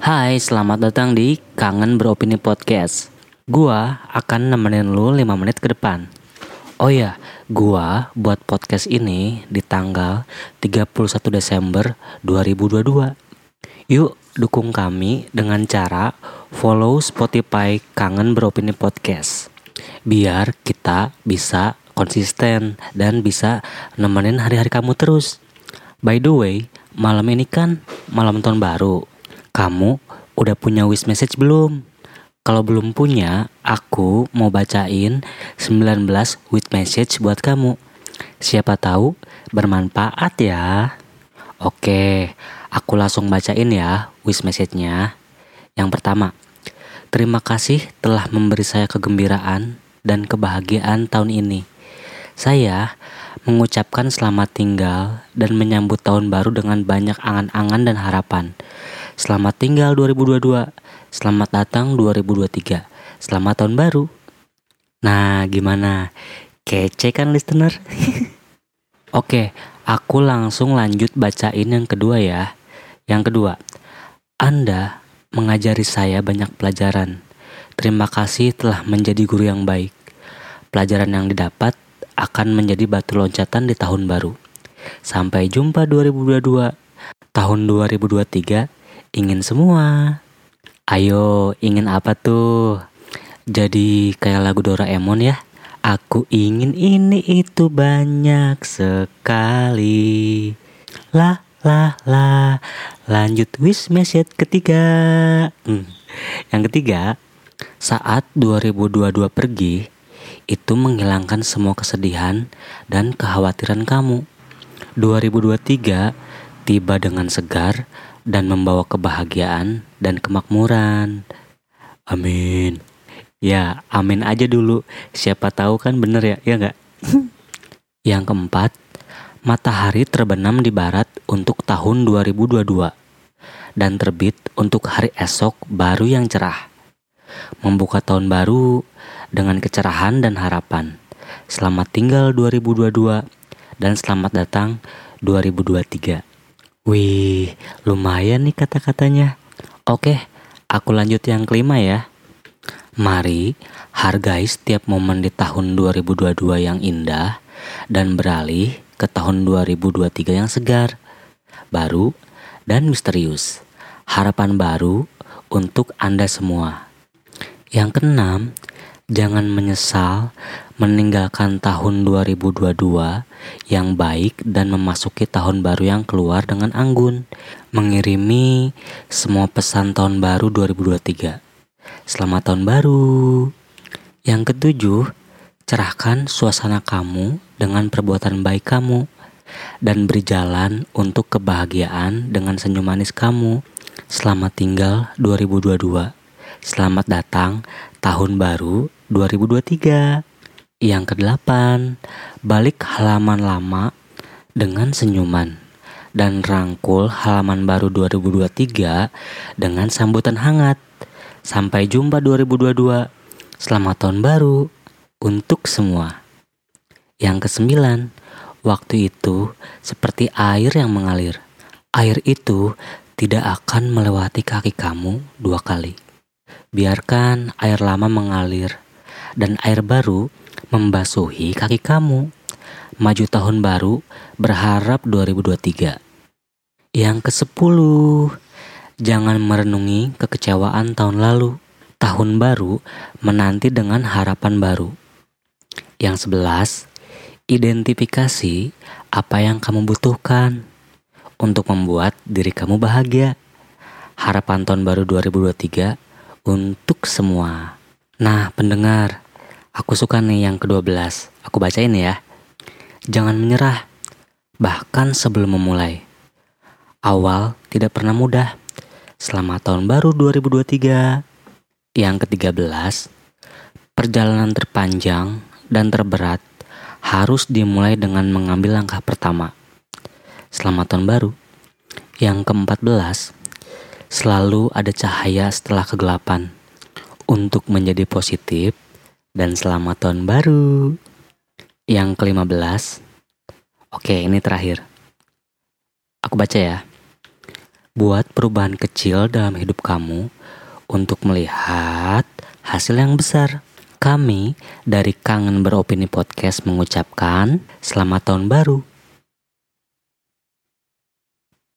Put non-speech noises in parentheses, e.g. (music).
Hai, selamat datang di Kangen Beropini Podcast. Gua akan nemenin lu 5 menit ke depan. Oh ya, gua buat podcast ini di tanggal 31 Desember 2022. Yuk dukung kami dengan cara follow Spotify Kangen Beropini Podcast. Biar kita bisa konsisten dan bisa nemenin hari-hari kamu terus. By the way, malam ini kan malam tahun baru. Kamu udah punya wish message belum? Kalau belum punya, aku mau bacain 19 wish message buat kamu. Siapa tahu bermanfaat ya. Oke, aku langsung bacain ya wish message-nya. Yang pertama, terima kasih telah memberi saya kegembiraan dan kebahagiaan tahun ini. Saya mengucapkan selamat tinggal dan menyambut tahun baru dengan banyak angan-angan dan harapan. Selamat tinggal 2022. Selamat datang 2023. Selamat tahun baru. Nah, gimana? Kece kan listener? (laughs) Oke, aku langsung lanjut bacain yang kedua ya. Yang kedua, Anda mengajari saya banyak pelajaran. Terima kasih telah menjadi guru yang baik. Pelajaran yang didapat akan menjadi batu loncatan di tahun baru. Sampai jumpa 2022. Tahun 2023 ingin semua. Ayo, ingin apa tuh? Jadi kayak lagu Doraemon ya. Aku ingin ini itu banyak sekali. Lah lah lah. Lanjut wish message ketiga. Hmm. Yang ketiga, saat 2022 pergi, itu menghilangkan semua kesedihan dan kekhawatiran kamu. 2023 tiba dengan segar dan membawa kebahagiaan dan kemakmuran. Amin. Ya, amin aja dulu. Siapa tahu kan bener ya, ya nggak? (laughs) Yang keempat, matahari terbenam di barat untuk tahun 2022 dan terbit untuk hari esok baru yang cerah. Membuka tahun baru dengan kecerahan dan harapan. Selamat tinggal 2022 dan selamat datang 2023. Wih, lumayan nih kata-katanya. Oke, aku lanjut yang kelima ya. Mari hargai setiap momen di tahun 2022 yang indah dan beralih ke tahun 2023 yang segar, baru, dan misterius. Harapan baru untuk Anda semua. Yang keenam, jangan menyesal meninggalkan tahun 2022 yang baik dan memasuki tahun baru yang keluar dengan anggun. Mengirimi semua pesan tahun baru 2023. Selamat tahun baru. Yang ketujuh, cerahkan suasana kamu dengan perbuatan baik kamu dan berjalan untuk kebahagiaan dengan senyum manis kamu. Selamat tinggal 2022. Selamat datang tahun baru 2023. Yang kedelapan, balik halaman lama dengan senyuman dan rangkul halaman baru 2023 dengan sambutan hangat. Sampai jumpa 2022. Selamat tahun baru untuk semua. Yang kesembilan, waktu itu seperti air yang mengalir. Air itu tidak akan melewati kaki kamu dua kali. Biarkan air lama mengalir dan air baru membasuhi kaki kamu. Maju tahun baru berharap 2023. Yang ke-10, jangan merenungi kekecewaan tahun lalu. Tahun baru menanti dengan harapan baru. Yang 11, identifikasi apa yang kamu butuhkan untuk membuat diri kamu bahagia. Harapan tahun baru 2023 untuk semua. Nah, pendengar, aku suka nih yang ke-12. Aku bacain ya. Jangan menyerah, bahkan sebelum memulai. Awal tidak pernah mudah. Selamat tahun baru 2023. Yang ke-13, perjalanan terpanjang dan terberat harus dimulai dengan mengambil langkah pertama. Selamat tahun baru. Yang ke-14, selalu ada cahaya setelah kegelapan untuk menjadi positif dan selamat tahun baru. Yang ke-15. Oke, ini terakhir. Aku baca ya. buat perubahan kecil dalam hidup kamu untuk melihat hasil yang besar. Kami dari Kangen Beropini Podcast mengucapkan selamat tahun baru